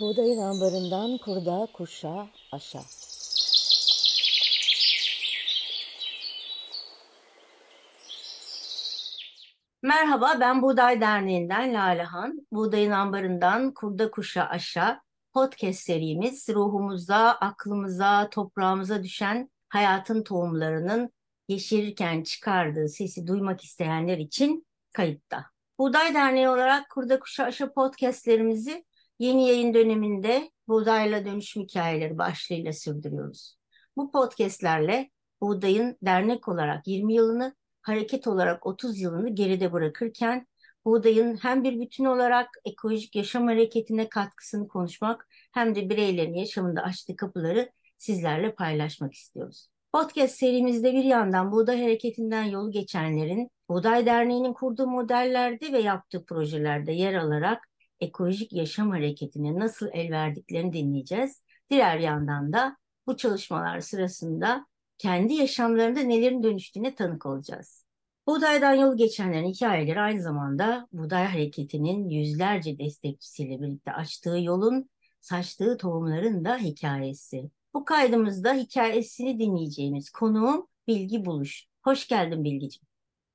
Buğdayın ambarından kurda, kuşa, aşağı. Merhaba, ben Buğday Derneği'nden Lalehan. Buğdayın ambarından kurda kuşa aşağı podcast serimiz ruhumuza, aklımıza, toprağımıza düşen hayatın tohumlarının yeşerirken çıkardığı sesi duymak isteyenler için kayıtta. Buğday Derneği olarak Kurda Kuşa Aşağı podcastlerimizi Yeni yayın döneminde Buğdayla Dönüşüm Hikayeleri başlığıyla sürdürüyoruz. Bu podcastlerle Buğday'ın dernek olarak 20 yılını, hareket olarak 30 yılını geride bırakırken Buğday'ın hem bir bütün olarak ekolojik yaşam hareketine katkısını konuşmak hem de bireylerin yaşamında açtığı kapıları sizlerle paylaşmak istiyoruz. Podcast serimizde bir yandan Buğday Hareketi'nden yolu geçenlerin Buğday Derneği'nin kurduğu modellerde ve yaptığı projelerde yer alarak ekolojik yaşam hareketine nasıl el verdiklerini dinleyeceğiz. Diğer yandan da bu çalışmalar sırasında kendi yaşamlarında nelerin dönüştüğüne tanık olacağız. Buğdaydan yol geçenlerin hikayeleri aynı zamanda Buğday Hareketi'nin yüzlerce destekçisiyle birlikte açtığı yolun, saçtığı tohumların da hikayesi. Bu kaydımızda hikayesini dinleyeceğimiz konuğum Bilgi Buluş. Hoş geldin Bilgiciğim.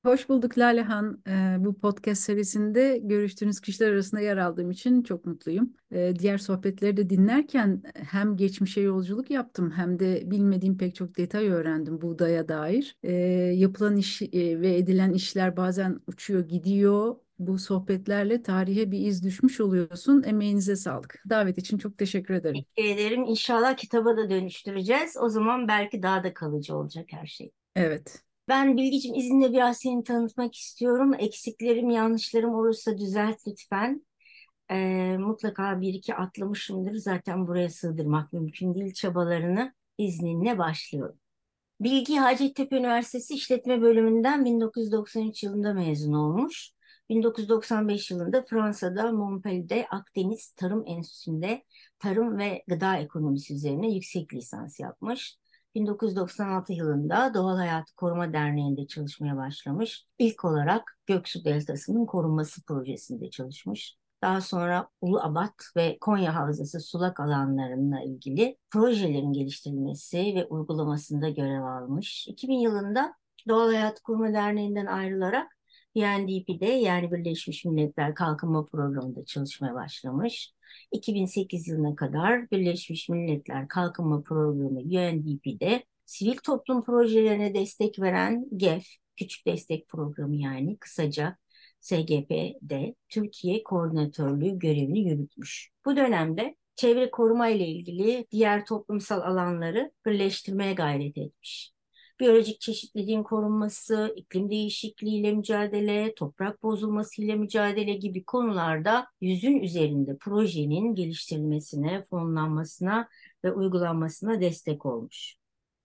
Hoş bulduk Lalehan. Ee, bu podcast serisinde görüştüğünüz kişiler arasında yer aldığım için çok mutluyum. Ee, diğer sohbetleri de dinlerken hem geçmişe yolculuk yaptım hem de bilmediğim pek çok detay öğrendim buğdaya dair. Ee, yapılan iş e, ve edilen işler bazen uçuyor gidiyor. Bu sohbetlerle tarihe bir iz düşmüş oluyorsun. Emeğinize sağlık. Davet için çok teşekkür ederim. Teşekkür ederim. İnşallah kitaba da dönüştüreceğiz. O zaman belki daha da kalıcı olacak her şey. Evet. Ben Bilgicim izinle biraz seni tanıtmak istiyorum. Eksiklerim, yanlışlarım olursa düzelt lütfen. Ee, mutlaka bir iki atlamışımdır. Zaten buraya sığdırmak mümkün değil çabalarını. izninle başlıyorum. Bilgi Hacettepe Üniversitesi İşletme Bölümünden 1993 yılında mezun olmuş. 1995 yılında Fransa'da Montpellier'de Akdeniz Tarım Enstitüsü'nde tarım ve gıda ekonomisi üzerine yüksek lisans yapmış. 1996 yılında Doğal Hayat Koruma Derneği'nde çalışmaya başlamış. İlk olarak Göksu Deltası'nın korunması projesinde çalışmış. Daha sonra Ulu Abat ve Konya Havzası sulak alanlarına ilgili projelerin geliştirilmesi ve uygulamasında görev almış. 2000 yılında Doğal Hayat Koruma Derneği'nden ayrılarak UNDP'de yani Birleşmiş Milletler Kalkınma Programı'nda çalışmaya başlamış. 2008 yılına kadar Birleşmiş Milletler Kalkınma Programı UNDP'de sivil toplum projelerine destek veren GEF, Küçük Destek Programı yani kısaca SGP'de Türkiye koordinatörlüğü görevini yürütmüş. Bu dönemde çevre koruma ile ilgili diğer toplumsal alanları birleştirmeye gayret etmiş biyolojik çeşitliliğin korunması, iklim değişikliğiyle mücadele, toprak bozulmasıyla mücadele gibi konularda yüzün üzerinde projenin geliştirilmesine, fonlanmasına ve uygulanmasına destek olmuş.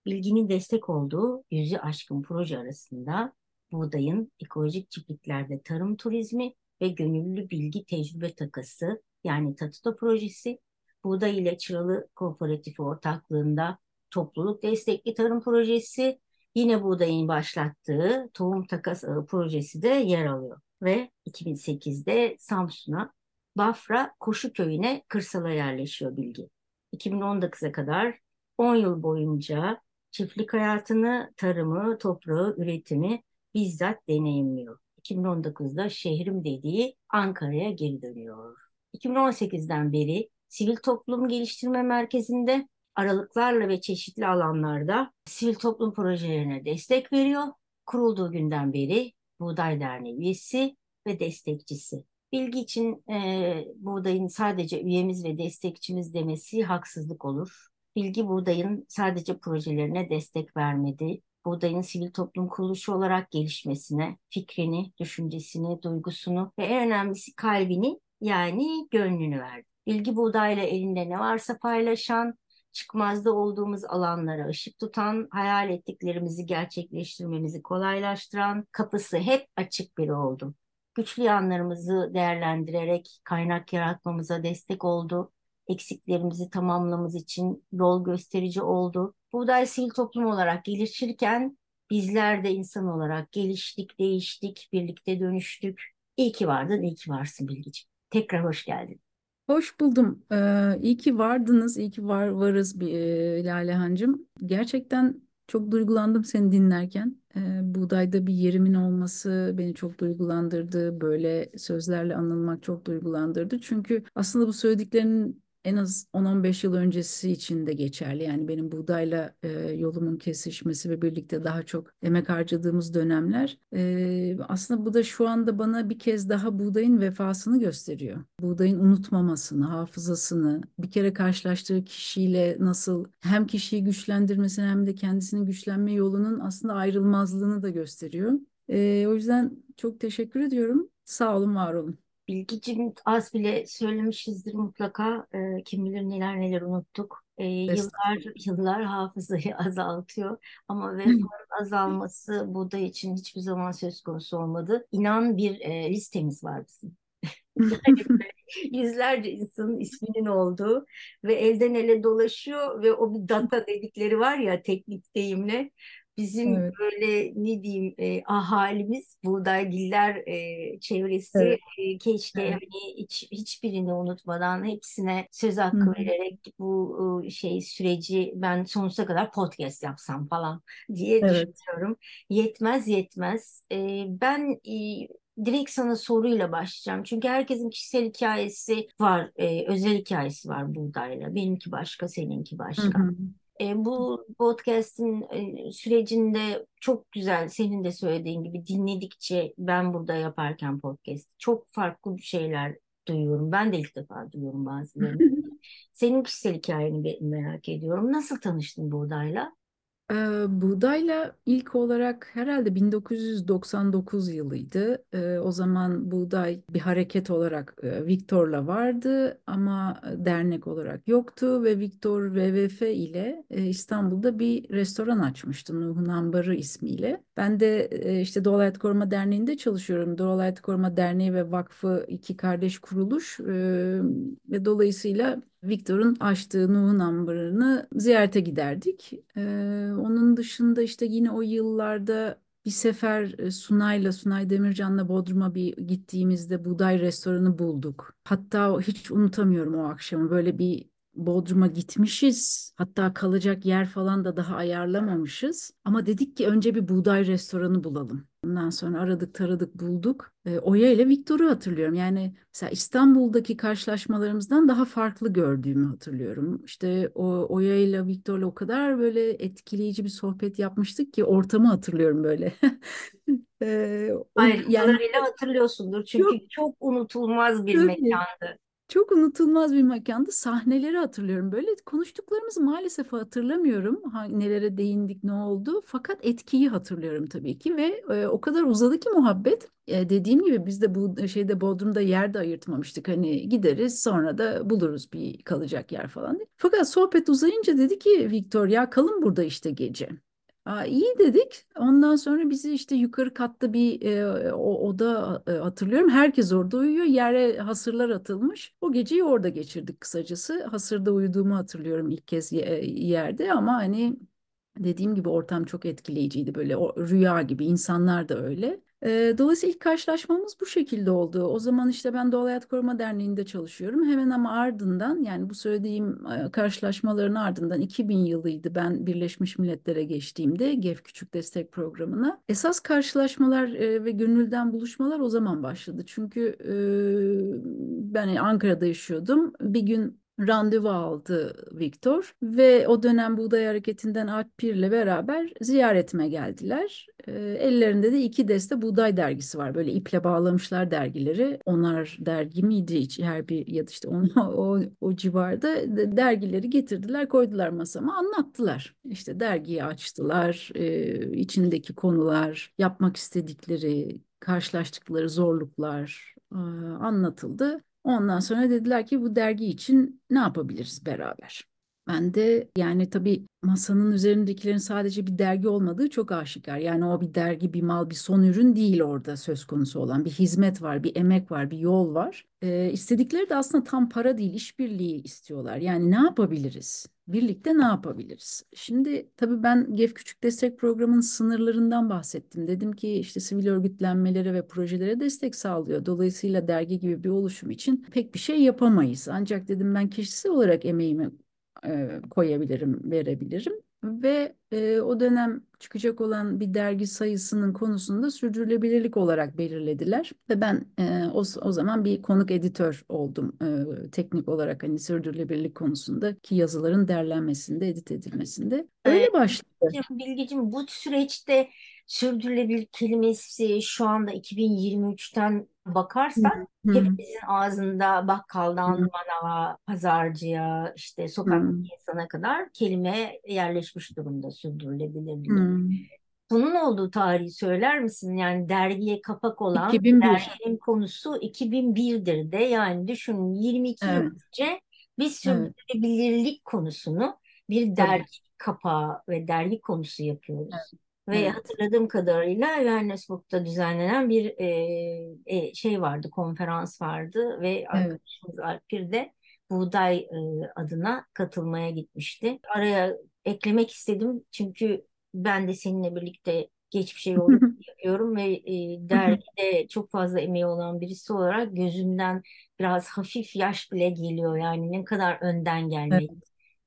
Bilginin destek olduğu yüzü aşkın proje arasında buğdayın ekolojik çiftliklerde tarım turizmi ve gönüllü bilgi tecrübe takası yani TATUTA projesi, Buğday ile Çıralı Kooperatifi ortaklığında topluluk destekli tarım projesi yine buğdayın başlattığı tohum takas ağı projesi de yer alıyor. Ve 2008'de Samsun'a Bafra Koşu Köyü'ne kırsala yerleşiyor Bilgi. 2019'a kadar 10 yıl boyunca çiftlik hayatını, tarımı, toprağı, üretimi bizzat deneyimliyor. 2019'da şehrim dediği Ankara'ya geri dönüyor. 2018'den beri Sivil Toplum Geliştirme Merkezi'nde aralıklarla ve çeşitli alanlarda sivil toplum projelerine destek veriyor. Kurulduğu günden beri Buğday Derneği üyesi ve destekçisi. Bilgi için e, Buğday'ın sadece üyemiz ve destekçimiz demesi haksızlık olur. Bilgi Buğday'ın sadece projelerine destek vermedi. Buğday'ın sivil toplum kuruluşu olarak gelişmesine, fikrini, düşüncesini, duygusunu ve en önemlisi kalbini yani gönlünü verdi. Bilgi Buğday'la elinde ne varsa paylaşan, çıkmazda olduğumuz alanlara ışık tutan, hayal ettiklerimizi gerçekleştirmemizi kolaylaştıran, kapısı hep açık biri oldu. Güçlü yanlarımızı değerlendirerek kaynak yaratmamıza destek oldu. Eksiklerimizi tamamlamamız için yol gösterici oldu. Buğday sivil toplum olarak gelişirken bizler de insan olarak geliştik, değiştik, birlikte dönüştük. İyi ki vardın, iyi ki varsın Bilgici. Tekrar hoş geldin. Hoş buldum. Ee, iyi ki vardınız, iyi ki var varız bir e, Lalehancığım. Gerçekten çok duygulandım seni dinlerken. Ee, buğdayda bir yerimin olması beni çok duygulandırdı. Böyle sözlerle anılmak çok duygulandırdı. Çünkü aslında bu söylediklerinin en az 10-15 yıl öncesi için de geçerli. Yani benim buğdayla e, yolumun kesişmesi ve birlikte daha çok emek harcadığımız dönemler. E, aslında bu da şu anda bana bir kez daha buğdayın vefasını gösteriyor. Buğdayın unutmamasını, hafızasını, bir kere karşılaştığı kişiyle nasıl hem kişiyi güçlendirmesini hem de kendisinin güçlenme yolunun aslında ayrılmazlığını da gösteriyor. E, o yüzden çok teşekkür ediyorum. Sağ olun, var olun. Bilgicim az bile söylemişizdir mutlaka. Ee, kim bilir neler neler unuttuk. Ee, yıllar yıllar hafızayı azaltıyor ama vefanın azalması buğday için hiçbir zaman söz konusu olmadı. İnan bir e, listemiz var bizim. Yani yüzlerce insanın isminin olduğu ve elden ele dolaşıyor ve o bir data dedikleri var ya teknik deyimle bizim Evet, böyle ne diyeyim e, ahalimiz buğdaygiller e, çevresi evet, e, keşke evet. hani hiç, hiçbirini unutmadan hepsine söz Hı hakkı hı. vererek bu e, şey süreci ben sonsuza kadar podcast yapsam falan diye Evet. düşünüyorum. Yetmez yetmez. E, ben e, direkt sana soruyla başlayacağım. Çünkü herkesin kişisel hikayesi var, e, özel hikayesi var buğdayla. Benimki başka, seninki Hı başka. hı. E, bu podcast'in e, sürecinde çok güzel senin de söylediğin gibi dinledikçe ben burada yaparken podcast çok farklı bir şeyler duyuyorum. Ben de ilk defa duyuyorum bazılarını. Senin kişisel hikayeni merak ediyorum. Nasıl tanıştın buğdayla? Ee, buğdayla ilk olarak herhalde 1999 yılıydı. O zaman buğday bir hareket olarak Viktor'la vardı ama dernek olarak yoktu ve Viktor WWF ile İstanbul'da bir restoran açmıştı Nuh'un Ambarı ismiyle. Ben de işte Doğal Hayat Koruma Derneği'nde çalışıyorum. Doğal Hayat Koruma Derneği ve Vakfı iki kardeş kuruluş ve dolayısıyla Viktor'un açtığı Nuh'un ambarını ziyarete giderdik. Ee, onun dışında işte yine o yıllarda bir sefer e, Sunay'la, Sunay Demircan'la Bodrum'a bir gittiğimizde buğday restoranı bulduk. Hatta hiç unutamıyorum o akşamı. Böyle bir Bodrum'a gitmişiz. Hatta kalacak yer falan da daha ayarlamamışız. Ama dedik ki önce bir buğday restoranı bulalım. Ondan sonra aradık taradık bulduk. E, Oya ile Viktor'u hatırlıyorum. Yani mesela İstanbul'daki karşılaşmalarımızdan daha farklı gördüğümü hatırlıyorum. İşte o Oya ile Viktor'la o kadar böyle etkileyici bir sohbet yapmıştık ki ortamı hatırlıyorum böyle. E, o yani hatırlıyorsundur çünkü çok çok unutulmaz bir tabii mekandı. Çok unutulmaz bir mekandı. Sahneleri hatırlıyorum. Böyle konuştuklarımızı maalesef hatırlamıyorum. Ha, nelere değindik, ne oldu. Fakat etkiyi hatırlıyorum tabii ki ve e, o kadar uzadı ki muhabbet. E, dediğim gibi biz de bu şeyde Bodrum'da yer de ayırtmamıştık. Hani gideriz sonra da buluruz bir kalacak yer falan. Fakat sohbet uzayınca dedi ki Victor ya kalın burada işte gece. Aa, iyi dedik. Ondan sonra bizi işte yukarı katta bir e, o, oda e, hatırlıyorum. Herkes orada uyuyor. Yere hasırlar atılmış. O geceyi orada geçirdik kısacası. Hasırda uyuduğumu hatırlıyorum ilk kez ye- yerde ama hani dediğim gibi ortam çok etkileyiciydi. Böyle o, rüya gibi insanlar da öyle. Dolayısıyla ilk karşılaşmamız bu şekilde oldu. O zaman işte ben Doğal Hayat Koruma Derneği'nde çalışıyorum. Hemen ama ardından yani bu söylediğim karşılaşmaların ardından 2000 yılıydı ben Birleşmiş Milletler'e geçtiğimde GEF Küçük Destek Programı'na. Esas karşılaşmalar ve gönülden buluşmalar o zaman başladı. Çünkü ben Ankara'da yaşıyordum. Bir gün randevu aldı Viktor ve o dönem Buğday Hareketi'nden Alp Pir'le beraber ziyaretime geldiler. E, ellerinde de iki deste buğday dergisi var. Böyle iple bağlamışlar dergileri. Onar dergi miydi hiç her bir ya da işte o, o, o civarda de- dergileri getirdiler koydular masama anlattılar. İşte dergiyi açtılar. E, içindeki konular, yapmak istedikleri, karşılaştıkları zorluklar e, anlatıldı. Ondan sonra dediler ki bu dergi için ne yapabiliriz beraber? Ben de yani tabii masanın üzerindekilerin sadece bir dergi olmadığı çok aşikar. Yani o bir dergi, bir mal, bir son ürün değil orada söz konusu olan. Bir hizmet var, bir emek var, bir yol var. Ee, istedikleri de aslında tam para değil, işbirliği istiyorlar. Yani ne yapabiliriz? Birlikte ne yapabiliriz? Şimdi tabii ben GEF Küçük Destek Programı'nın sınırlarından bahsettim. Dedim ki işte sivil örgütlenmelere ve projelere destek sağlıyor. Dolayısıyla dergi gibi bir oluşum için pek bir şey yapamayız. Ancak dedim ben kişisel olarak emeğimi e, koyabilirim, verebilirim. Ve e, o dönem çıkacak olan bir dergi sayısının konusunda sürdürülebilirlik olarak belirlediler. Ve ben e, o, o zaman bir konuk editör oldum. E, teknik olarak hani sürdürülebilirlik konusunda ki yazıların derlenmesinde, edit edilmesinde. Öyle başladı. Bilgicim bu süreçte sürdürülebilir kelimesi şu anda 2023'ten bakarsak Hı hı, hepimizin ağzında bakkaldan hı manava, pazarcıya, işte sokak hı, insana kadar kelime yerleşmiş durumda sürdürülebilir diye. Bunun olduğu tarihi söyler misin? Yani dergiye kapak olan 2001. derginin konusu 2001'dir de yani düşünün 22 yıl Evet, önce biz evet, sürdürülebilirlik konusunu bir tabii. dergi kapağı ve dergi konusu yapıyoruz. Ve Evet, hatırladığım kadarıyla Johannesburg'da düzenlenen bir e, e, şey vardı, konferans vardı ve evet. arkadaşımız Alpir de Buğday e, adına katılmaya gitmişti. Araya eklemek istedim çünkü ben de seninle birlikte geçmişe yolculuk yapıyorum ve e, dergide çok fazla emeği olan birisi olarak gözümden biraz hafif yaş bile geliyor. Yani ne kadar önden Evet, gelmek.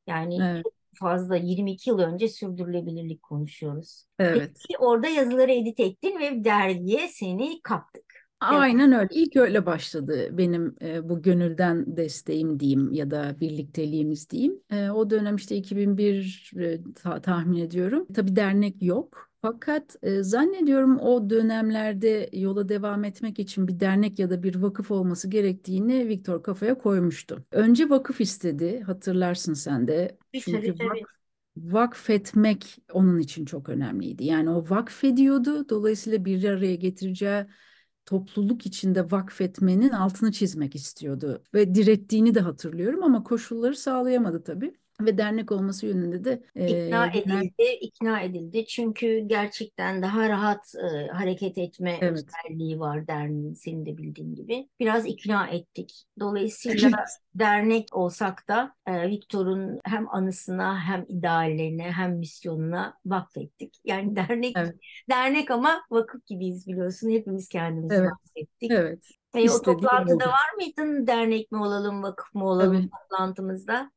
Yani evet, çok fazla 22 yıl önce sürdürülebilirlik konuşuyoruz. evet. Peki orada yazıları edit ettin ve dergiye seni kaptık. Aynen öyle. İlk öyle başladı benim e, bu gönülden desteğim diyeyim ya da birlikteliğimiz diyeyim. E, o dönem işte 2001 e, ta- tahmin ediyorum. Tabii dernek yok. Fakat e, zannediyorum o dönemlerde yola devam etmek için bir dernek ya da bir vakıf olması gerektiğini Viktor kafaya koymuştu. Önce vakıf istedi, hatırlarsın sen de. Çünkü tabii tabii. vak vakfetmek onun için çok önemliydi. Yani o vakfediyordu. Dolayısıyla bir araya getireceği topluluk içinde vakfetmenin altını çizmek istiyordu ve direttiğini de hatırlıyorum ama koşulları sağlayamadı tabii. Ve dernek olması yönünde de İkna e, genel edildi, ikna edildi. Çünkü gerçekten daha rahat e, hareket etme evet özelliği var derneğin, senin de bildiğin gibi. Biraz ikna ettik. Dolayısıyla dernek olsak da e, Viktor'un hem anısına hem ideallerine hem misyonuna vakfettik. Yani dernek evet dernek ama vakıf gibiyiz biliyorsun. Hepimiz kendimizi evet vakfettik. evet E, o toplantıda oldu. var mıydın? Dernek mi olalım, vakıf mı olalım Tabii. toplantımızda?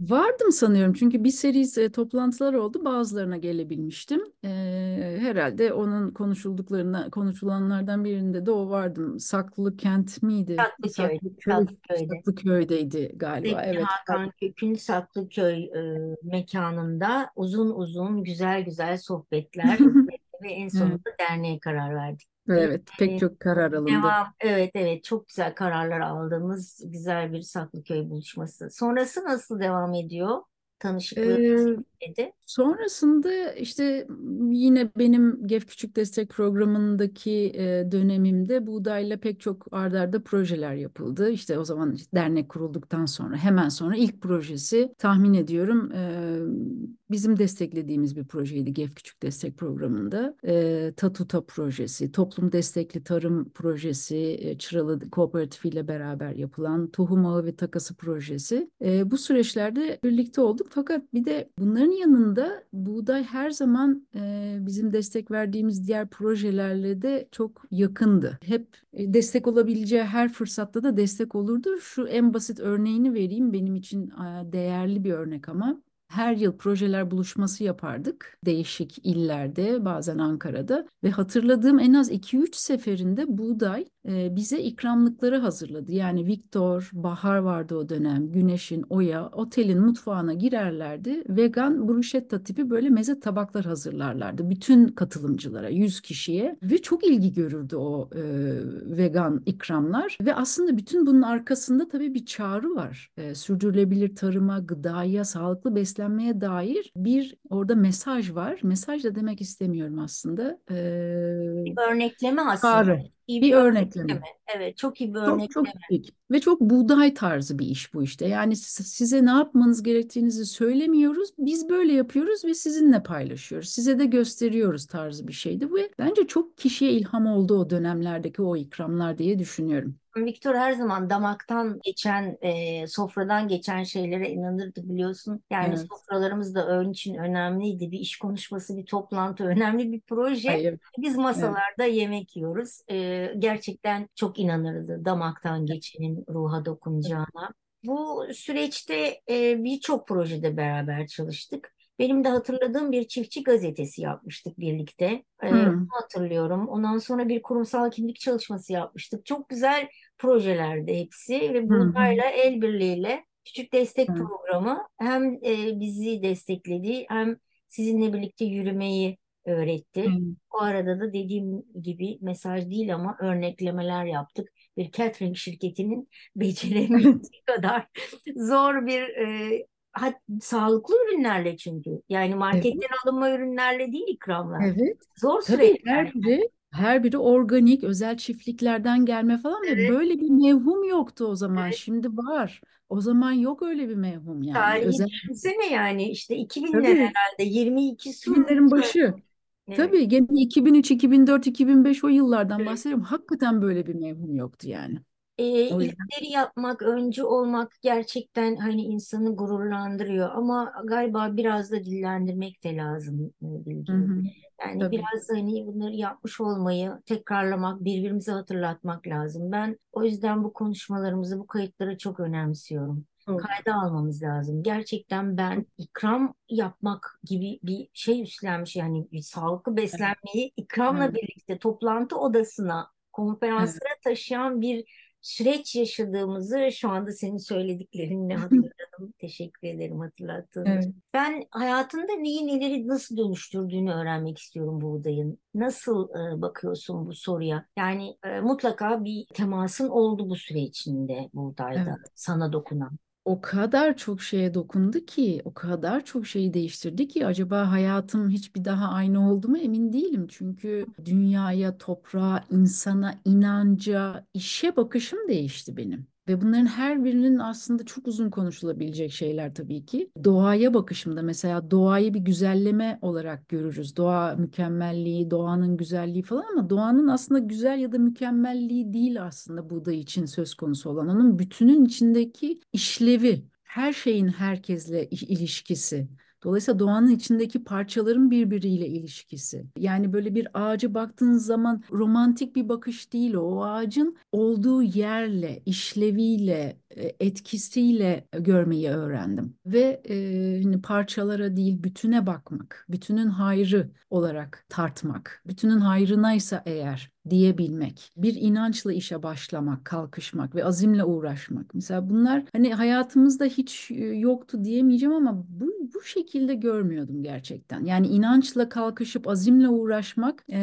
Vardım sanıyorum çünkü bir seri e, toplantılar oldu bazılarına gelebilmiştim. E, herhalde onun konuşulduklarına konuşulanlardan birinde de o vardım. Saklı kent miydi? Tatlıköy, Saklıköy, Tatlıköy'de. Saklıköy'deydi galiba. Sevgili Evet. Hakan Kök'ün Saklıköy e, mekanında uzun uzun güzel güzel sohbetler ve en sonunda derneğe karar verdik. Evet, pek çok karar alındı. devam, evet evet çok güzel kararlar aldığımız güzel bir Saklıköy buluşması. Sonrası nasıl devam ediyor? Tanışıklığı Ee, dedi. sonrasında işte yine benim GEF Küçük Destek Programı'ndaki e, dönemimde buğdayla pek çok ard arda projeler yapıldı. İşte o zaman dernek kurulduktan sonra hemen sonra ilk projesi tahmin ediyorum e, bizim desteklediğimiz bir projeydi GEF Küçük Destek Programı'nda. E, Tatuta projesi, Toplum Destekli Tarım projesi, Çıralı Kooperatif ile beraber yapılan Tohum Ağı ve Takası projesi. Bu süreçlerde birlikte olduk. Fakat bir de bunların yanında buğday her zaman e, bizim destek verdiğimiz diğer projelerle de çok yakındı. Hep destek olabileceği her fırsatta da destek olurdu. Şu en basit örneğini vereyim benim için değerli bir örnek ama. Her yıl projeler buluşması yapardık. Değişik illerde, bazen Ankara'da ve hatırladığım en az 2-3 seferinde Buğday e, bize ikramlıkları hazırladı. Yani Viktor, Bahar vardı o dönem, Güneş'in, Oya otelin mutfağına girerlerdi. Vegan bruschetta tipi böyle meze tabaklar hazırlarlardı bütün katılımcılara, 100 kişiye ve çok ilgi görürdü o e, vegan ikramlar. Ve aslında bütün bunun arkasında tabii bir çağrı var. E, sürdürülebilir tarıma, gıdaya, sağlıklı beslenmeye beslenmeye dair bir orada mesaj var. Mesaj da demek istemiyorum aslında. Ee, bir örnekleme aslında. Çağrı. İyi Bir bir örnekleme. örnekleme. Evet, çok iyi bir Çok çok örnekleme. dik ve çok buğday tarzı bir iş bu işte. Yani siz- size ne yapmanız gerektiğinizi söylemiyoruz. Biz böyle yapıyoruz ve sizinle paylaşıyoruz. Size de gösteriyoruz tarzı bir şeydi. Ve bence çok kişiye ilham oldu o dönemlerdeki o ikramlar diye düşünüyorum. Viktor her zaman damaktan geçen, e, sofradan geçen şeylere inanırdı biliyorsun. Yani Evet. sofralarımız da onun için önemliydi. Bir iş konuşması, bir toplantı, önemli bir proje. Hayır. Biz masalarda yemek yiyoruz. E, gerçekten çok inanırdı damaktan geçenin ruha dokunacağına. Bu süreçte e, birçok projede beraber çalıştık. Benim de hatırladığım bir çiftçi gazetesi yapmıştık birlikte. E, Hmm. onu hatırlıyorum. Ondan sonra bir kurumsal kimlik çalışması yapmıştık. Çok güzel projelerdi hepsi ve bunlarla el birliğiyle küçük destek Hı. programı hem e, bizi destekledi hem sizinle birlikte yürümeyi öğretti. Hı. O arada da dediğim gibi mesaj değil ama örneklemeler yaptık. Bir catering şirketinin beceremeyeceği kadar zor bir e, hat- sağlıklı ürünlerle çünkü. Yani Evet. marketten alınma ürünlerle değil ikramlar. Evet. Zor Tabii süreçler. her biri her biri organik, özel çiftliklerden gelme falan ve Evet, böyle bir mevhum yoktu o zaman. evet. Şimdi var. O zaman yok öyle bir mevhum yani. Tarihi Özel düşünsene yani işte 2000'ler tabii herhalde 22 su 2000'lerin başı. Evet. Tabii gene 2003, 2004, 2005 o yıllardan Evet. bahsediyorum. Hakikaten böyle bir mevhum yoktu yani. E, yüzden ilkleri yapmak, öncü olmak gerçekten hani insanı gururlandırıyor ama galiba biraz da dillendirmek de lazım e, hı hı, Yani tabii. biraz hani bunları yapmış olmayı tekrarlamak, birbirimize hatırlatmak lazım. Ben o yüzden bu konuşmalarımızı, bu kayıtları çok önemsiyorum. Çok. Kayda almamız lazım. Gerçekten ben ikram yapmak gibi bir şey üstlenmiş yani sağlıklı beslenmeyi ikramla Evet. birlikte toplantı odasına, konferanslara taşıyan bir süreç yaşadığımızı şu anda senin söylediklerinle hatırladım. Teşekkür ederim hatırlattığın için. Evet. Ben hayatında neyi neleri nasıl dönüştürdüğünü öğrenmek istiyorum buğdayın. Nasıl e, bakıyorsun bu soruya? Yani e, mutlaka bir temasın oldu bu süre içinde buğdayda Evet. sana dokunan. O kadar çok şeye dokundu ki, o kadar çok şeyi değiştirdi ki acaba hayatım hiçbir daha aynı oldu mu emin değilim. Çünkü dünyaya, toprağa, insana, inanca, işe bakışım değişti benim. Ve bunların her birinin aslında çok uzun konuşulabilecek şeyler tabii ki. Doğaya bakışımda mesela doğayı bir güzelleme olarak görürüz. Doğa mükemmelliği, doğanın güzelliği falan ama doğanın aslında güzel ya da mükemmelliği değil aslında buğday için söz konusu olan. Onun bütünün içindeki işlevi, her şeyin herkesle il- ilişkisi. Dolayısıyla doğanın içindeki parçaların birbiriyle ilişkisi. Yani böyle bir ağaca baktığınız zaman romantik bir bakış değil o. O ağacın olduğu yerle, işleviyle, etkisiyle görmeyi öğrendim. Ve e, hani parçalara değil bütüne bakmak, bütünün hayrı olarak tartmak, bütünün hayrınaysa eğer diyebilmek, bir inançla işe başlamak, kalkışmak ve azimle uğraşmak. Mesela bunlar hani hayatımızda hiç e, yoktu diyemeyeceğim ama bu bu şekilde görmüyordum gerçekten. Yani inançla kalkışıp azimle uğraşmak e,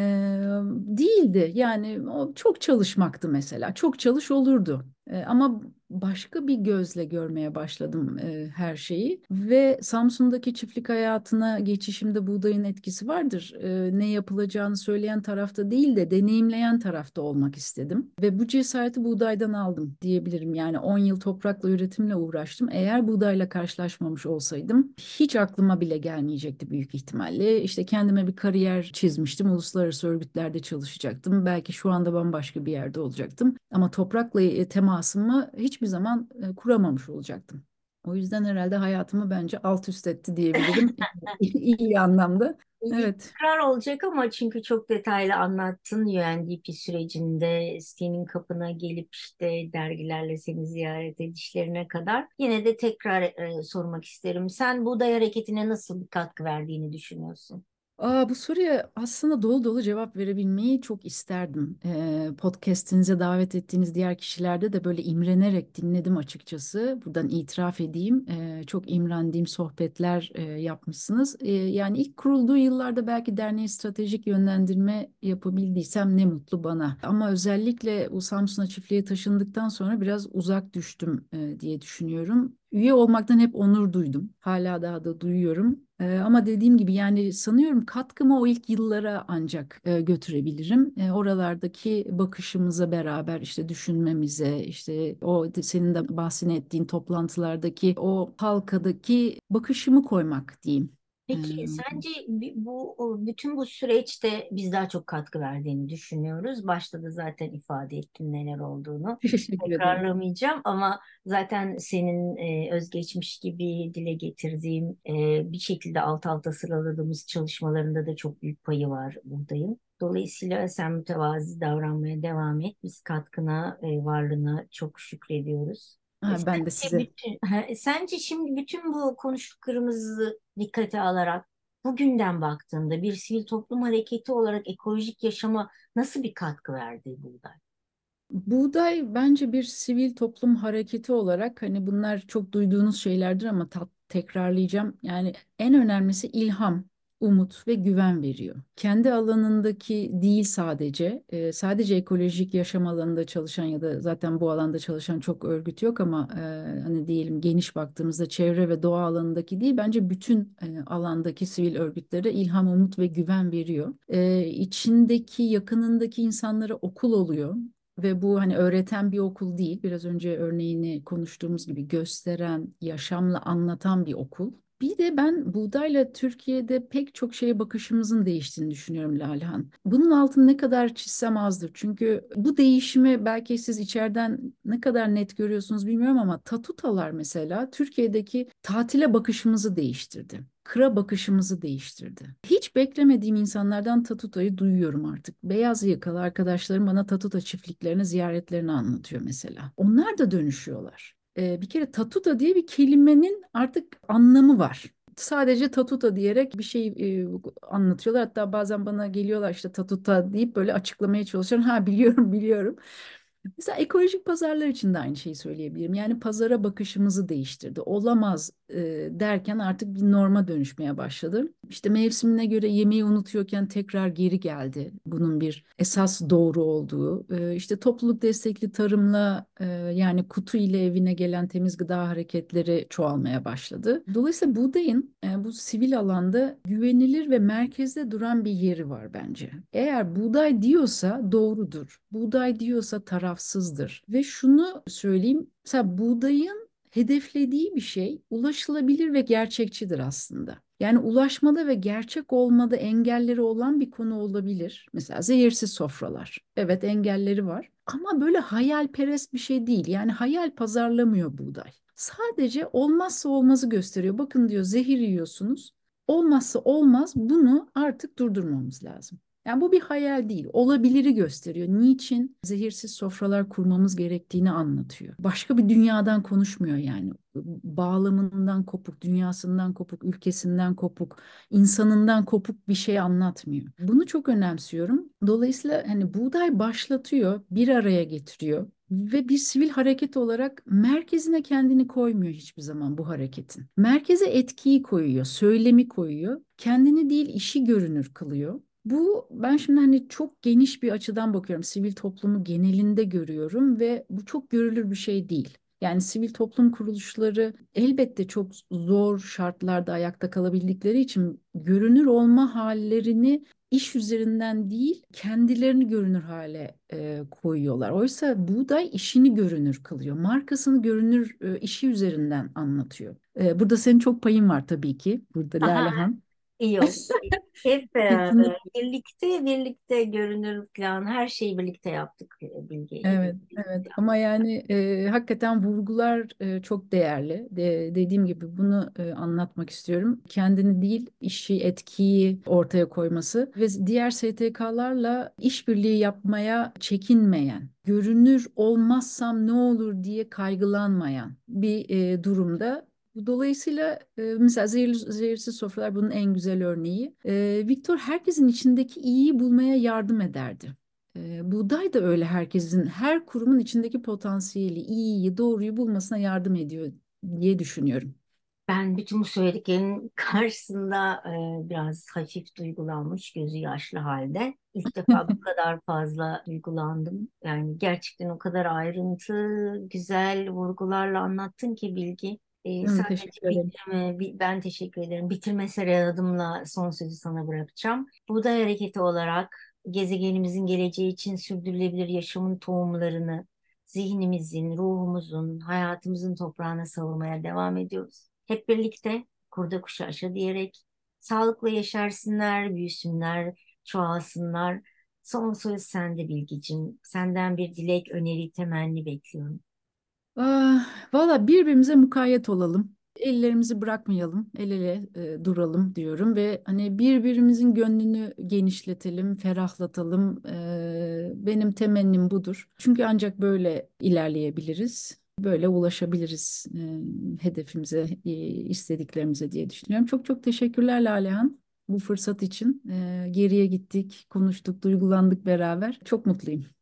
değildi. Yani çok çalışmaktı mesela. Çok çalış olurdu. E, ama başka bir gözle görmeye başladım e, her şeyi ve Samsun'daki çiftlik hayatına geçişimde buğdayın etkisi vardır. E, ne yapılacağını söyleyen tarafta değil de deneyimleyen tarafta olmak istedim ve bu cesareti buğdaydan aldım diyebilirim. Yani 10 yıl toprakla üretimle uğraştım. Eğer buğdayla karşılaşmamış olsaydım hiç aklıma bile gelmeyecekti büyük ihtimalle. İşte kendime bir kariyer çizmiştim. Uluslararası örgütlerde çalışacaktım. Belki şu anda bambaşka bir yerde olacaktım. Ama toprakla temasımı hiçbir zaman e, kuramamış olacaktım. O yüzden herhalde hayatımı bence alt üst etti diyebilirim. İyi, iyi anlamda. Evet. tekrar olacak ama çünkü çok detaylı anlattın UNDP sürecinde senin kapına gelip işte dergilerle seni ziyaret edişlerine kadar. Yine de tekrar e, sormak isterim. Sen Buğday Hareketi'ne nasıl bir katkı verdiğini düşünüyorsun? Aa, bu soruya aslında dolu dolu cevap verebilmeyi çok isterdim. Ee, podcast'inize davet ettiğiniz diğer kişilerde de böyle imrenerek dinledim açıkçası. Buradan itiraf edeyim. Ee, çok imrendiğim sohbetler e, yapmışsınız. Ee, yani ilk kurulduğu yıllarda belki derneği stratejik yönlendirme yapabildiysem ne mutlu bana. Ama özellikle bu Samsun'a çiftliğe taşındıktan sonra biraz uzak düştüm e, diye düşünüyorum. Üye olmaktan hep onur duydum. Hala daha da duyuyorum. Ama dediğim gibi yani sanıyorum katkımı o ilk yıllara ancak götürebilirim. Oralardaki bakışımıza beraber işte düşünmemize, işte o senin de bahsini ettiğin toplantılardaki o halkadaki bakışımı koymak diyeyim. Peki sence bu bütün bu süreçte biz daha çok katkı verdiğini düşünüyoruz. Başta da zaten ifade ettin neler olduğunu. Tekrarlamayacağım ama zaten senin e, özgeçmiş gibi dile getirdiğim e, bir şekilde alt alta sıraladığımız çalışmalarında da çok büyük payı var buradayım. Dolayısıyla sen mütevazi davranmaya devam et. Biz katkına, e, varlığına çok şükrediyoruz. Ha, ben de size bütün, ha, sence şimdi bütün bu konuştuklarımızı dikkate alarak bugünden baktığında bir sivil toplum hareketi olarak ekolojik yaşama nasıl bir katkı verdi Buğday? Buğday bence bir sivil toplum hareketi olarak hani bunlar çok duyduğunuz şeylerdir ama tekrarlayacağım. Yani en önemlisi ilham, umut ve güven veriyor. Kendi alanındaki değil sadece, e, sadece ekolojik yaşam alanında çalışan ya da zaten bu alanda çalışan çok örgüt yok ama e, hani diyelim geniş baktığımızda çevre ve doğa alanındaki değil bence bütün e, alandaki sivil örgütlere ilham, umut ve güven veriyor. E, içindeki, yakınındaki insanlara okul oluyor. Ve bu hani öğreten bir okul değil. Biraz önce örneğini konuştuğumuz gibi gösteren, yaşamla anlatan bir okul. Bir de ben buğdayla Türkiye'de pek çok şeye bakışımızın değiştiğini düşünüyorum Lalehan. Bunun altını ne kadar çizsem azdır. Çünkü bu değişimi belki siz içeriden ne kadar net görüyorsunuz bilmiyorum ama tatutalar mesela Türkiye'deki tatile bakışımızı değiştirdi kıra bakışımızı değiştirdi. Hiç beklemediğim insanlardan Tatuta'yı duyuyorum artık. Beyaz yakalı arkadaşlarım bana Tatuta çiftliklerini ziyaretlerini anlatıyor mesela. Onlar da dönüşüyorlar. Ee, bir kere Tatuta diye bir kelimenin artık anlamı var sadece tatuta diyerek bir şey e, anlatıyorlar. Hatta bazen bana geliyorlar işte tatuta deyip böyle açıklamaya çalışıyorum. Ha biliyorum biliyorum. Mesela ekolojik pazarlar için de aynı şeyi söyleyebilirim. Yani pazara bakışımızı değiştirdi. Olamaz e, derken artık bir norma dönüşmeye başladı. İşte mevsimine göre yemeği unutuyorken tekrar geri geldi. Bunun bir esas doğru olduğu. E, işte topluluk destekli tarımla e, yani kutu ile evine gelen temiz gıda hareketleri çoğalmaya başladı. Dolayısıyla buğdayın e, bu sivil alanda güvenilir ve merkezde duran bir yeri var bence. Eğer buğday diyorsa doğrudur. Buğday diyorsa tarafsızdır. Ve şunu söyleyeyim. Mesela buğdayın hedeflediği bir şey ulaşılabilir ve gerçekçidir aslında. Yani ulaşmada ve gerçek olmada engelleri olan bir konu olabilir. Mesela zehirsiz sofralar. Evet engelleri var ama böyle hayalperest bir şey değil. Yani hayal pazarlamıyor buğday. Sadece olmazsa olmazı gösteriyor. Bakın diyor zehir yiyorsunuz. Olmazsa olmaz bunu artık durdurmamız lazım. Yani bu bir hayal değil, olabiliri gösteriyor. Niçin zehirsiz sofralar kurmamız gerektiğini anlatıyor. Başka bir dünyadan konuşmuyor yani. Bağlamından kopuk, dünyasından kopuk, ülkesinden kopuk, insanından kopuk bir şey anlatmıyor. Bunu çok önemsiyorum. Dolayısıyla hani buğday başlatıyor, bir araya getiriyor ve bir sivil hareket olarak merkezine kendini koymuyor hiçbir zaman bu hareketin. Merkeze etkiyi koyuyor, söylemi koyuyor. Kendini değil işi görünür kılıyor. Bu ben şimdi hani çok geniş bir açıdan bakıyorum. Sivil toplumu genelinde görüyorum ve bu çok görülür bir şey değil. Yani sivil toplum kuruluşları elbette çok zor şartlarda ayakta kalabildikleri için görünür olma hallerini iş üzerinden değil kendilerini görünür hale e, koyuyorlar. Oysa buğday işini görünür kılıyor. Markasını görünür e, işi üzerinden anlatıyor. E, burada senin çok payın var tabii ki. Burada Lalehan. İyi oldu. Hep beraber, birlikte birlikte görünür plan, her şeyi birlikte yaptık e, Bilge. Evet, evet. Ama yani e, hakikaten vurgular e, çok değerli. De, dediğim gibi bunu e, anlatmak istiyorum. Kendini değil, işi, etkiyi ortaya koyması ve diğer STK'larla işbirliği yapmaya çekinmeyen, görünür olmazsam ne olur diye kaygılanmayan bir e, durumda Dolayısıyla e, mesela zehirli, zehirsiz sofralar bunun en güzel örneği. E, Viktor herkesin içindeki iyiyi bulmaya yardım ederdi. E, buğday da öyle herkesin, her kurumun içindeki potansiyeli, iyiyi, doğruyu bulmasına yardım ediyor diye düşünüyorum. Ben bütün bu söylediklerin karşısında e, biraz hafif duygulanmış, gözü yaşlı halde. İlk defa bu kadar fazla duygulandım. Yani gerçekten o kadar ayrıntı, güzel vurgularla anlattın ki Bilgi. E, Hı, sadece teşekkür ederim. bitirme, bi- ben teşekkür ederim. Bitirme serenadımla son sözü sana bırakacağım. Buğday Hareketi olarak gezegenimizin geleceği için sürdürülebilir yaşamın tohumlarını zihnimizin, ruhumuzun, hayatımızın toprağına savurmaya devam ediyoruz. Hep birlikte kurda kuşa aşa diyerek sağlıklı yaşarsınlar, büyüsünler, çoğalsınlar. Son söz sende Bilgicim. Senden bir dilek, öneri, temenni bekliyorum. Ah, valla birbirimize mukayyet olalım. Ellerimizi bırakmayalım, el ele e, duralım diyorum ve hani birbirimizin gönlünü genişletelim, ferahlatalım. E, benim temennim budur. Çünkü ancak böyle ilerleyebiliriz, böyle ulaşabiliriz e, hedefimize, e, istediklerimize diye düşünüyorum. Çok çok teşekkürler Lalehan bu fırsat için. E, geriye gittik, konuştuk, duygulandık beraber. Çok mutluyum.